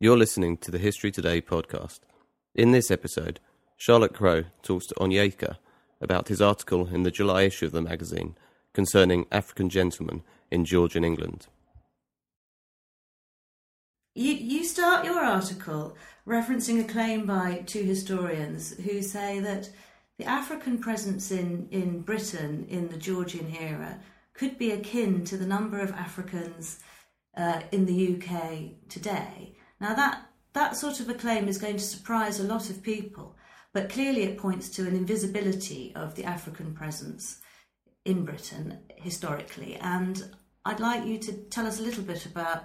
You're listening to the History Today podcast. In this episode, Charlotte Crow talks to Onyeka about his article in the July issue of the magazine concerning African gentlemen in Georgian England. You, you start your article referencing a claim by two historians who say that the African presence in, in Britain in the Georgian era could be akin to the number of Africans uh, in the UK today. Now, that, that sort of a claim is going to surprise a lot of people, but clearly it points to an invisibility of the African presence in Britain historically. And I'd like you to tell us a little bit about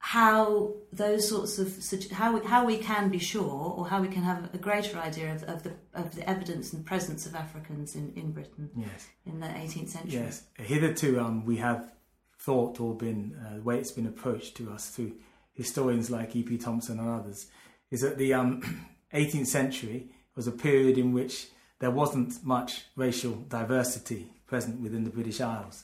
how those sorts of how we, how we can be sure or how we can have a greater idea of, of the of the evidence and presence of Africans in, in Britain yes. in the 18th century. Yes, hitherto um, we have thought or been uh, the way it's been approached to us through historians like E.P. Thompson and others is that the um, 18th century was a period in which there wasn't much racial diversity present within the British Isles.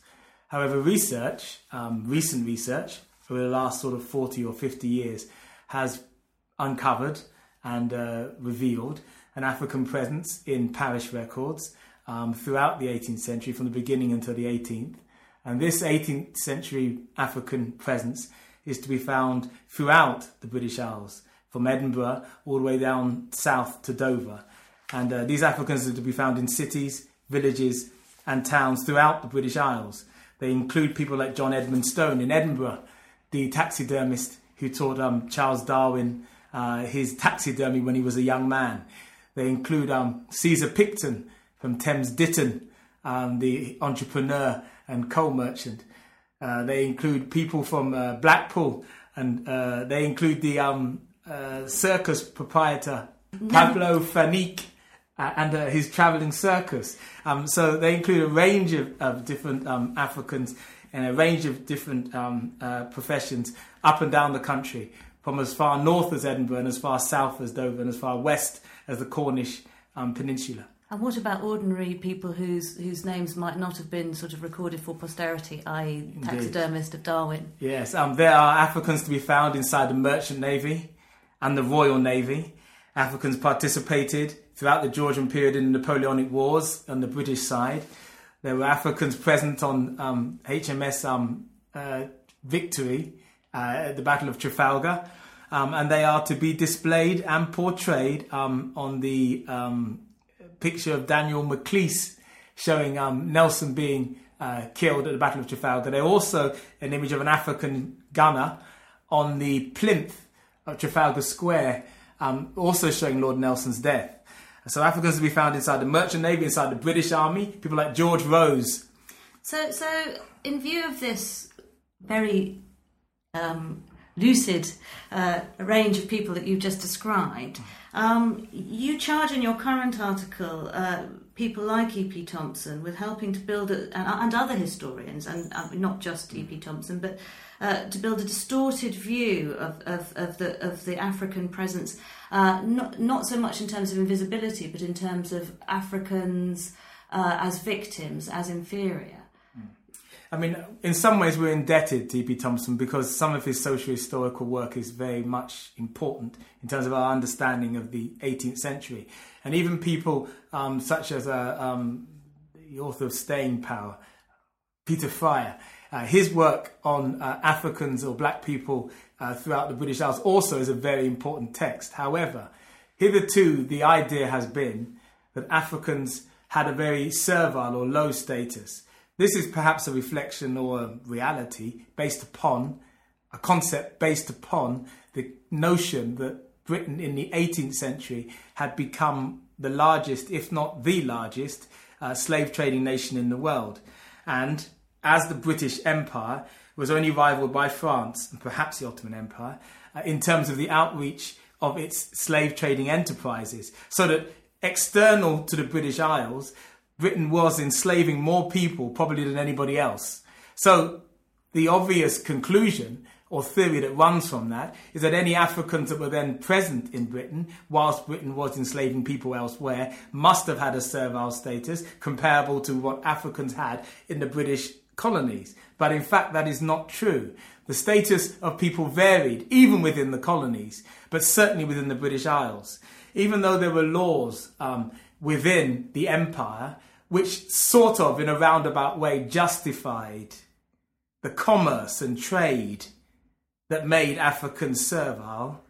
However, research, um, recent research, over the last sort of 40 or 50 years, has uncovered and uh, revealed an African presence in parish records um, throughout the 18th century, from the beginning until the 18th. And this 18th century African presence is to be found throughout the British Isles, from Edinburgh all the way down south to Dover. And uh, these Africans are to be found in cities, villages, and towns throughout the British Isles. They include people like John Edmonstone in Edinburgh, the taxidermist who taught um, Charles Darwin uh, his taxidermy when he was a young man. They include um, Caesar Picton from Thames Ditton, um, the entrepreneur and coal merchant. Uh, they include people from uh, Blackpool, and uh, they include the um, uh, circus proprietor Pablo Fanque uh, and uh, his traveling circus. Um, so they include a range of, of different um, Africans and a range of different um, professions up and down the country, from as far north as Edinburgh and as far south as Dover and as far west as the Cornish um, Peninsula. And what about ordinary people whose whose names might not have been sort of recorded for posterity, i.e., taxidermist of Darwin? Yes, um, there are Africans to be found inside the Merchant Navy and the Royal Navy. Africans participated throughout the Georgian period in the Napoleonic Wars on the British side. There were Africans present on um, HMS um, uh, Victory uh, at the Battle of Trafalgar. Um, and they are to be displayed and portrayed um, on the um, picture of Daniel Maclise showing um, Nelson being uh, killed at the Battle of Trafalgar. They're also an image of an African gunner on the plinth of Trafalgar Square, um, also showing Lord Nelson's death. So Africans to be found inside the Merchant Navy, inside the British Army, people like George Rose. So, so in view of this very um, lucid uh, range of people that you've just described, um, you charge in your current article uh, people like E.P. Thompson with helping to build, a, and, and, other historians, and uh, not just E.P. Thompson, but uh, to build a distorted view of, of, of, the, of the African presence, uh, not, not so much in terms of invisibility, but in terms of Africans uh, as victims, as inferior. I mean, in some ways, we're indebted to E.P. Thompson because some of his social historical work is very much important in terms of our understanding of the 18th century. And even people um, such as uh, um, the author of Staying Power, Peter Fryer, uh, his work on uh, Africans or black people uh, throughout the British Isles also is a very important text. However, hitherto, the idea has been that Africans had a very servile or low status this is perhaps a reflection or a reality based upon a concept based upon the notion that Britain in the 18th century had become the largest, if not the largest, uh, slave trading nation in the world. And as the British Empire was only rivaled by France and perhaps the Ottoman Empire uh, in terms of the outreach of its slave trading enterprises. So that external to the British Isles, Britain was enslaving more people probably than anybody else. So the obvious conclusion or theory that runs from that is that any Africans that were then present in Britain, whilst Britain was enslaving people elsewhere, must have had a servile status comparable to what Africans had in the British colonies. But in fact, that is not true. The status of people varied, even within the colonies, but certainly within the British Isles. Even though there were laws um, within the empire which sort of, in a roundabout way, justified the commerce and trade that made Africans servile,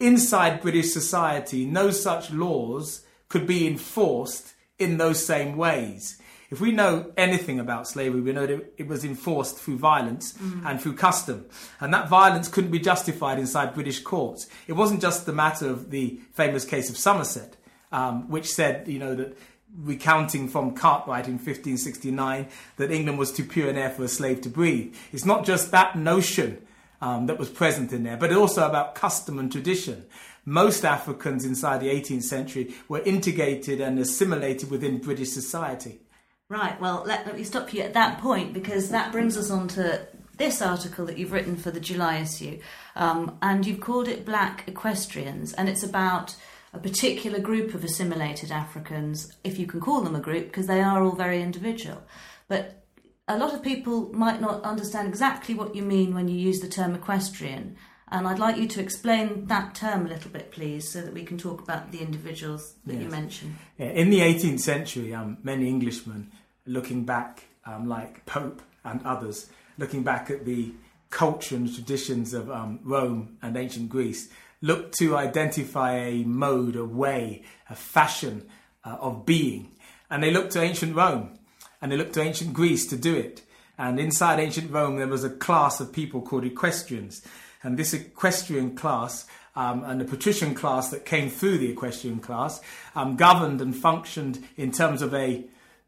inside British society, no such laws could be enforced in those same ways. If we know anything about slavery, we know that it was enforced through violence mm. and through custom. And that violence couldn't be justified inside British courts. It wasn't just the matter of the famous case of Somerset, um, which said, you know, that recounting from Cartwright in 1569 that England was too pure an air for a slave to breathe. It's not just that notion um, that was present in there, but also about custom and tradition. Most Africans inside the 18th century were integrated and assimilated within British society. Right, well, let, let me stop you at that point because that brings us on to this article that you've written for the July issue. Um, and you've called it Black Equestrians, and it's about a particular group of assimilated Africans, if you can call them a group, because they are all very individual. But a lot of people might not understand exactly what you mean when you use the term equestrian. And I'd like you to explain that term a little bit, please, so that we can talk about the individuals that yes. you mentioned. Yeah. In the 18th century, um, many Englishmen, looking back, um, like Pope and others, looking back at the culture and traditions of um, Rome and ancient Greece, looked to identify a mode, a way, a fashion uh, of being. And they looked to ancient Rome and they looked to ancient Greece to do it. And inside ancient Rome, there was a class of people called equestrians. And this equestrian class um, and the patrician class that came through the equestrian class um, governed and functioned in terms of a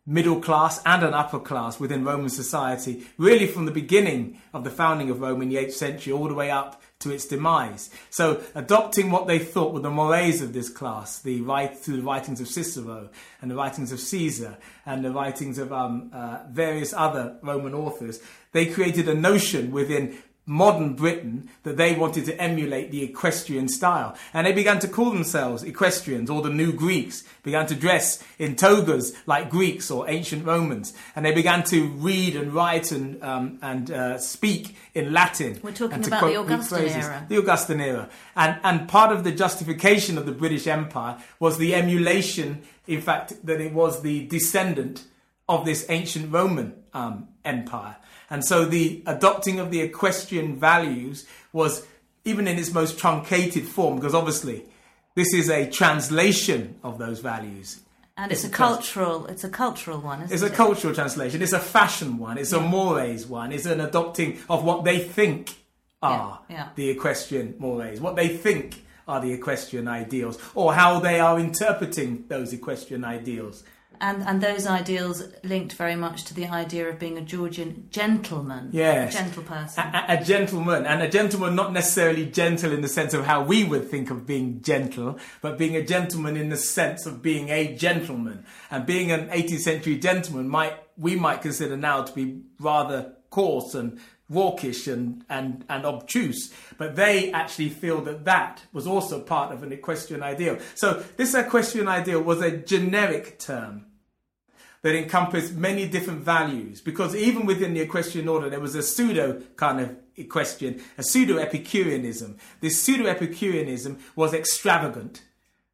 middle class and an upper class within Roman society, really from the beginning of the founding of Rome in the 8th century all the way up to its demise. So, adopting what they thought were the mores of this class, the right through the writings of Cicero and the writings of Caesar and the writings of um, uh, various other Roman authors, they created a notion within modern Britain that they wanted to emulate the equestrian style. And they began to call themselves equestrians or the new Greeks, began to dress in togas like Greeks or ancient Romans. And they began to read and write and, um, and uh, speak in Latin. We're talking about the Augustan era. The Augustan era. And, and part of the justification of the British Empire was the emulation, in fact, that it was the descendant of this ancient Roman um, empire. And so the adopting of the equestrian values was, even in its most truncated form, because obviously this is a translation of those values. And it's, it's a, a cultural, it's a cultural one, It's a it? cultural translation. It's a fashion one. It's yeah. a mores one. It's an adopting of what they think are yeah, yeah. the equestrian mores, what they think are the equestrian ideals, or how they are interpreting those equestrian ideals and and those ideals linked very much to the idea of being a Georgian gentleman. Yes, a gentle person, a, a, gentleman, and a gentleman not necessarily gentle in the sense of how we would think of being gentle, but being a gentleman in the sense of being a gentleman, and being an 18th century gentleman might we might consider now to be rather coarse and raucous and, and, and obtuse, but they actually feel that that was also part of an equestrian ideal. So this equestrian ideal was a generic term that encompassed many different values because even within the equestrian order there was a pseudo kind of equestrian, a pseudo Epicureanism. This pseudo Epicureanism was extravagant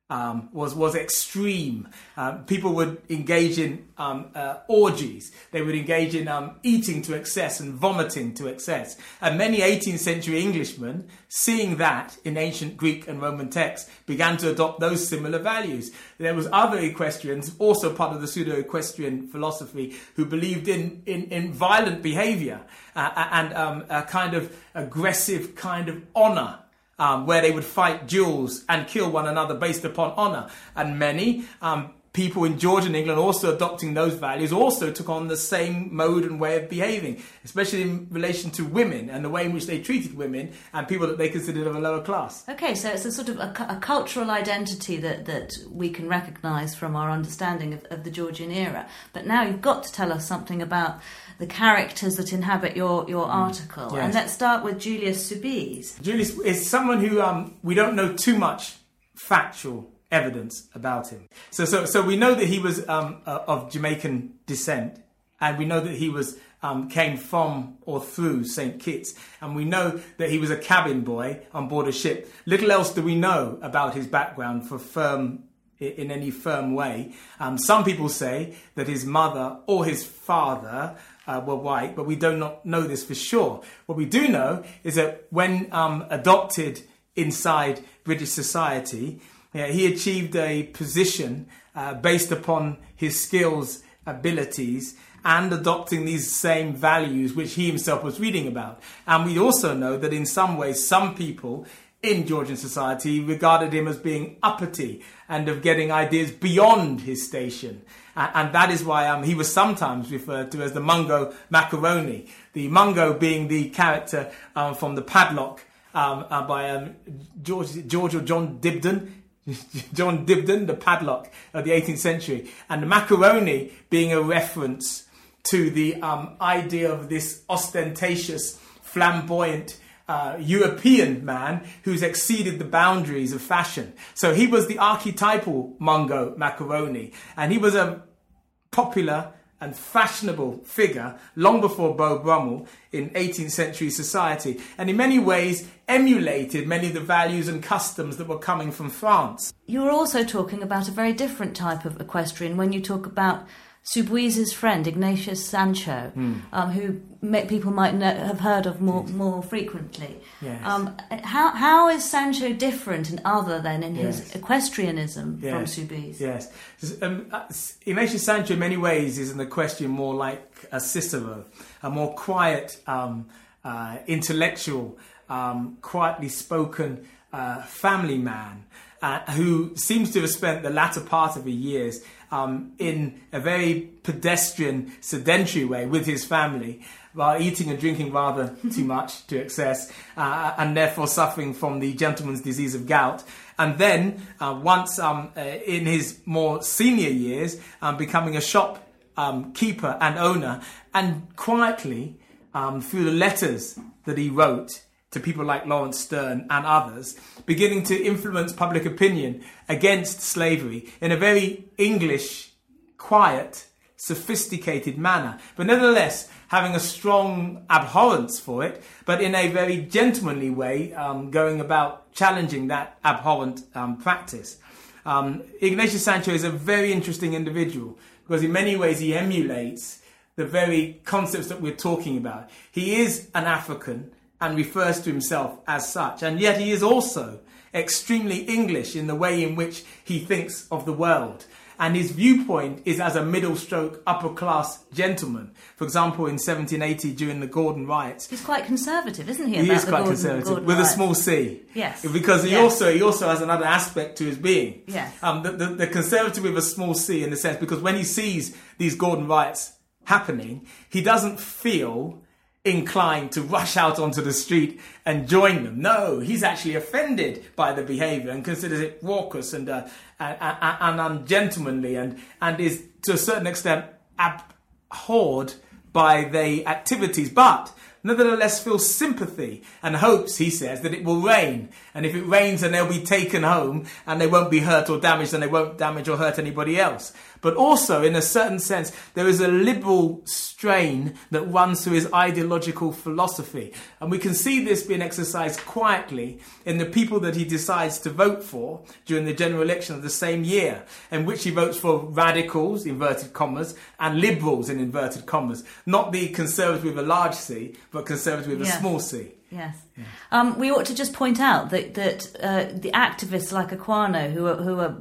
um, was was extreme. Um, people would engage in um, uh, orgies. They would engage in um, eating to excess and vomiting to excess. And many 18th century Englishmen, seeing that in ancient Greek and Roman texts, began to adopt those similar values. There was other equestrians, also part of the pseudo-equestrian philosophy, who believed in in, in violent behaviour uh, and um, a kind of aggressive kind of honour um, where they would fight duels and kill one another based upon honor. And many um, people in Georgia and England also adopting those values also took on the same mode and way of behaving, especially in relation to women and the way in which they treated women and people that they considered of a lower class. Okay, so it's a sort of a, a cultural identity that, that we can recognise from our understanding of, of the Georgian era. But now you've got to tell us something about the characters that inhabit your, your article. Yes. And let's start with Julius Soubise. Julius is someone who um, we don't know too much factual evidence about him. So, so, so we know that he was um, uh, of Jamaican descent, and we know that he was um, came from or through St. Kitts, and we know that he was a cabin boy on board a ship. Little else do we know about his background for firm in any firm way. Um, some people say that his mother or his father uh, were white, but we do not know this for sure. What we do know is that when um, adopted inside British society, yeah, he achieved a position uh, based upon his skills, abilities, and adopting these same values which he himself was reading about. And we also know that in some ways, some people in Georgian society regarded him as being uppity and of getting ideas beyond his station. And that is why um, he was sometimes referred to as the Mungo Macaroni. The Mungo being the character um, from the Padlock um, uh, by um, George, George or John Dibdin. John Dibdin, the padlock of the 18th century, and the macaroni being a reference to the um, idea of this ostentatious, flamboyant uh, European man who's exceeded the boundaries of fashion. So he was the archetypal Mungo Macaroni, and he was a popular and fashionable figure long before Beau Brummel in 18th century society, and in many ways emulated many of the values and customs that were coming from France. You're also talking about a very different type of equestrian when you talk about Soubise's friend Ignatius Sancho, Hmm. um, who people might know, have heard of more more frequently. Yes. Um, how how is Sancho different and other than in his Yes. equestrianism from Yes. Soubise? Yes. Um, uh, Ignatius Sancho, in many ways, is an equestrian more like a Cicero, a more quiet, um, uh, intellectual, um, quietly spoken uh, family man uh, who seems to have spent the latter part of his years um, in a very pedestrian, sedentary way with his family, while eating and drinking rather too much to excess, uh, and therefore suffering from the gentleman's disease of gout. And then, uh, once um, uh, in his more senior years, um, becoming a shop um, keeper and owner, and quietly, um, through the letters that he wrote to people like Laurence Sterne and others, beginning to influence public opinion against slavery in a very English, quiet, sophisticated manner, but nevertheless having a strong abhorrence for it, but in a very gentlemanly way, um, going about challenging that abhorrent um, practice. Um, Ignatius Sancho is a very interesting individual because, in many ways, he emulates the very concepts that we're talking about. He is an African and refers to himself as such, and yet he is also extremely English in the way in which he thinks of the world. And his viewpoint is as a middle stroke upper class gentleman. For example, in 1780 during the Gordon riots, He's quite conservative, isn't he? he is quite Gordon- conservative Gordon with a small c. Yes. Because he Yes. also he also has another aspect to his being. Yes. Um, the, the, the conservative with a small c in the sense because when he sees these Gordon riots happening, he doesn't feel inclined to rush out onto the street and join them. No, he's actually offended by the behaviour and considers it raucous and uh, and, and ungentlemanly and and is to a certain extent abhorred by the activities, but nevertheless feels sympathy and hopes, he says, that it will rain. And if it rains, then they'll be taken home and they won't be hurt or damaged and they won't damage or hurt anybody else. But also, in a certain sense, there is a liberal strain that runs through his ideological philosophy. And we can see this being exercised quietly in the people that he decides to vote for during the general election of the same year, in which he votes for radicals, inverted commas, and liberals, in inverted commas. Not the conservative with a large C, but conservative with Yeah. a small c. Yes. Um, we ought to just point out that that uh, the activists like Equiano, who are who are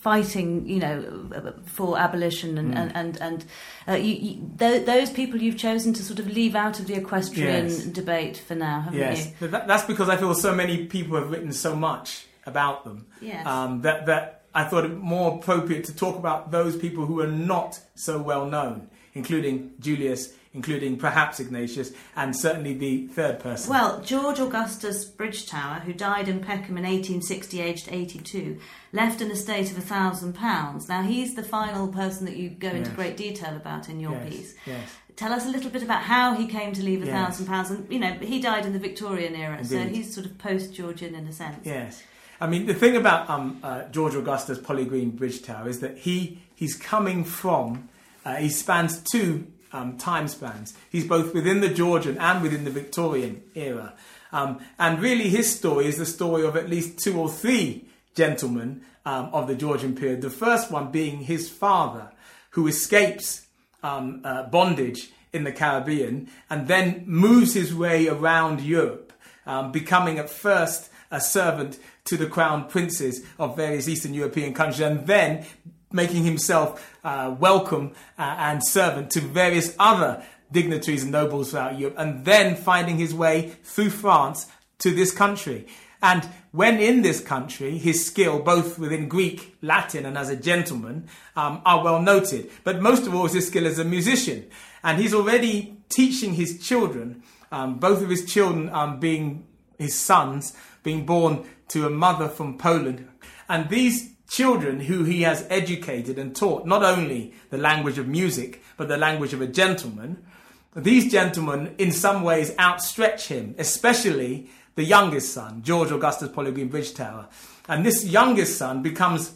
fighting, you know, for abolition and and and, and uh, you, you, th- those people you've chosen to sort of leave out of the equestrian Yes. debate for now, haven't Yes, you? that, that's because I feel so many people have written so much about them. Yes. Um, that that I thought it more appropriate to talk about those people who are not so well known, including Julius, including perhaps Ignatius, and certainly the third person. Well, George Augustus Bridgetower, who died in Peckham in 1860, aged 82, left an estate of a thousand pounds. Now, he's the final person that you go into Yes. great detail about in your Yes, piece. yes. Tell us a little bit about how he came to leave a thousand pounds. And, you know, he died in the Victorian era, so he's sort of post Georgian in a sense. Yes. I mean, the thing about um, uh, George Augustus Polygreen Bridgetower is that he he's coming from, uh, he spans two um, time spans. He's both within the Georgian and within the Victorian era. Um, and really, his story is the story of at least two or three gentlemen um, of the Georgian period. The first one being his father, who escapes um, uh, bondage in the Caribbean and then moves his way around Europe, um, becoming at first a servant to the crown princes of various Eastern European countries and then making himself uh, welcome uh, and servant to various other dignitaries and nobles throughout Europe, and then finding his way through France to this country. And when in this country, his skill, both within Greek, Latin, and as a gentleman, um, are well noted. But most of all, his skill as a musician. And he's already teaching his children, um, both of his children um, being his sons, being born to a mother from Poland. And these children who he has educated and taught not only the language of music, but the language of a gentleman, these gentlemen in some ways outstretch him, especially the youngest son, George Augustus Polygreen Bridgetower. And this youngest son becomes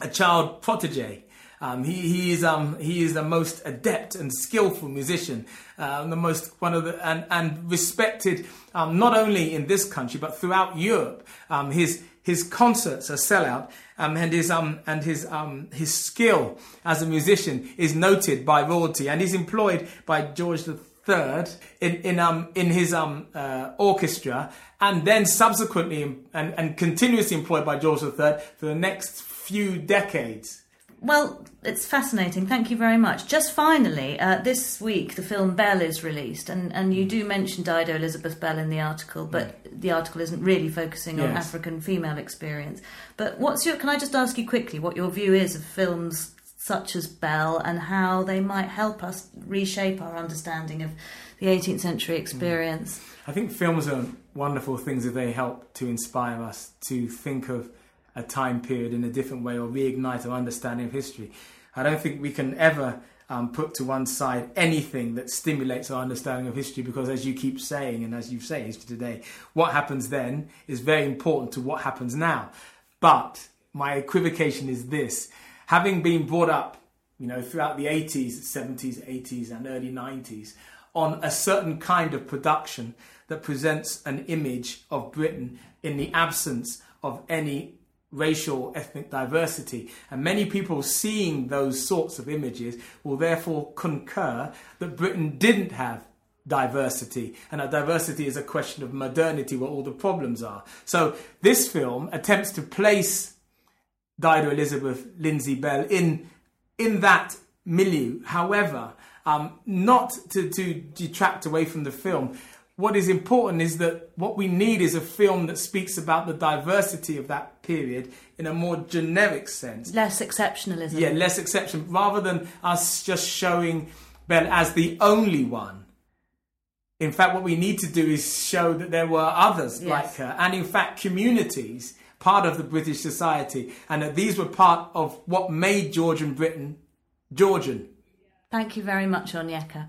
a child protege. Um, he, he is um, he is the most adept and skillful musician, uh, the most one of the and and respected um, not only in this country but throughout Europe. Um, his his concerts are sellout, um, and his um and his um his skill as a musician is noted by royalty, and he's employed by George Third in in um in his um uh, orchestra, and then subsequently and and continuously employed by George Third for the next few decades. Well, it's fascinating. Thank you very much. Just finally, uh, this week the film Belle is released, and, and you mm. do mention Dido Elizabeth Belle in the article, but mm. the article isn't really focusing on African female experience. But what's your? Can I just ask you quickly what your view is of films such as Belle and how they might help us reshape our understanding of the 18th century mm. experience? I think films are wonderful things if they help to inspire us to think of a time period in a different way or reignite our understanding of history. I don't think we can ever um, put to one side anything that stimulates our understanding of history because, as you keep saying, and as you say, history today, what happens then is very important to what happens now. But my equivocation is this having been brought up, you know, throughout the 80s, 70s, 80s, and early 90s on a certain kind of production that presents an image of Britain in the absence of any racial ethnic diversity and many people seeing those sorts of images will therefore concur that Britain didn't have diversity and that diversity is a question of modernity where all the problems are so this film attempts to place Dido Elizabeth Lindsay Belle in in that milieu. However, um, not to, to detract away from the film. What is important is that what we need is a film that speaks about the diversity of that period in a more generic sense. Less exceptionalism. Yeah, less exception, rather than us just showing Belle as the only one. In fact, what we need to do is show that there were others Yes. like her, and in fact, communities, part of the British society, and that these were part of what made Georgian Britain Georgian. Thank you very much, Onyeka.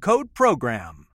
code PROGRAM.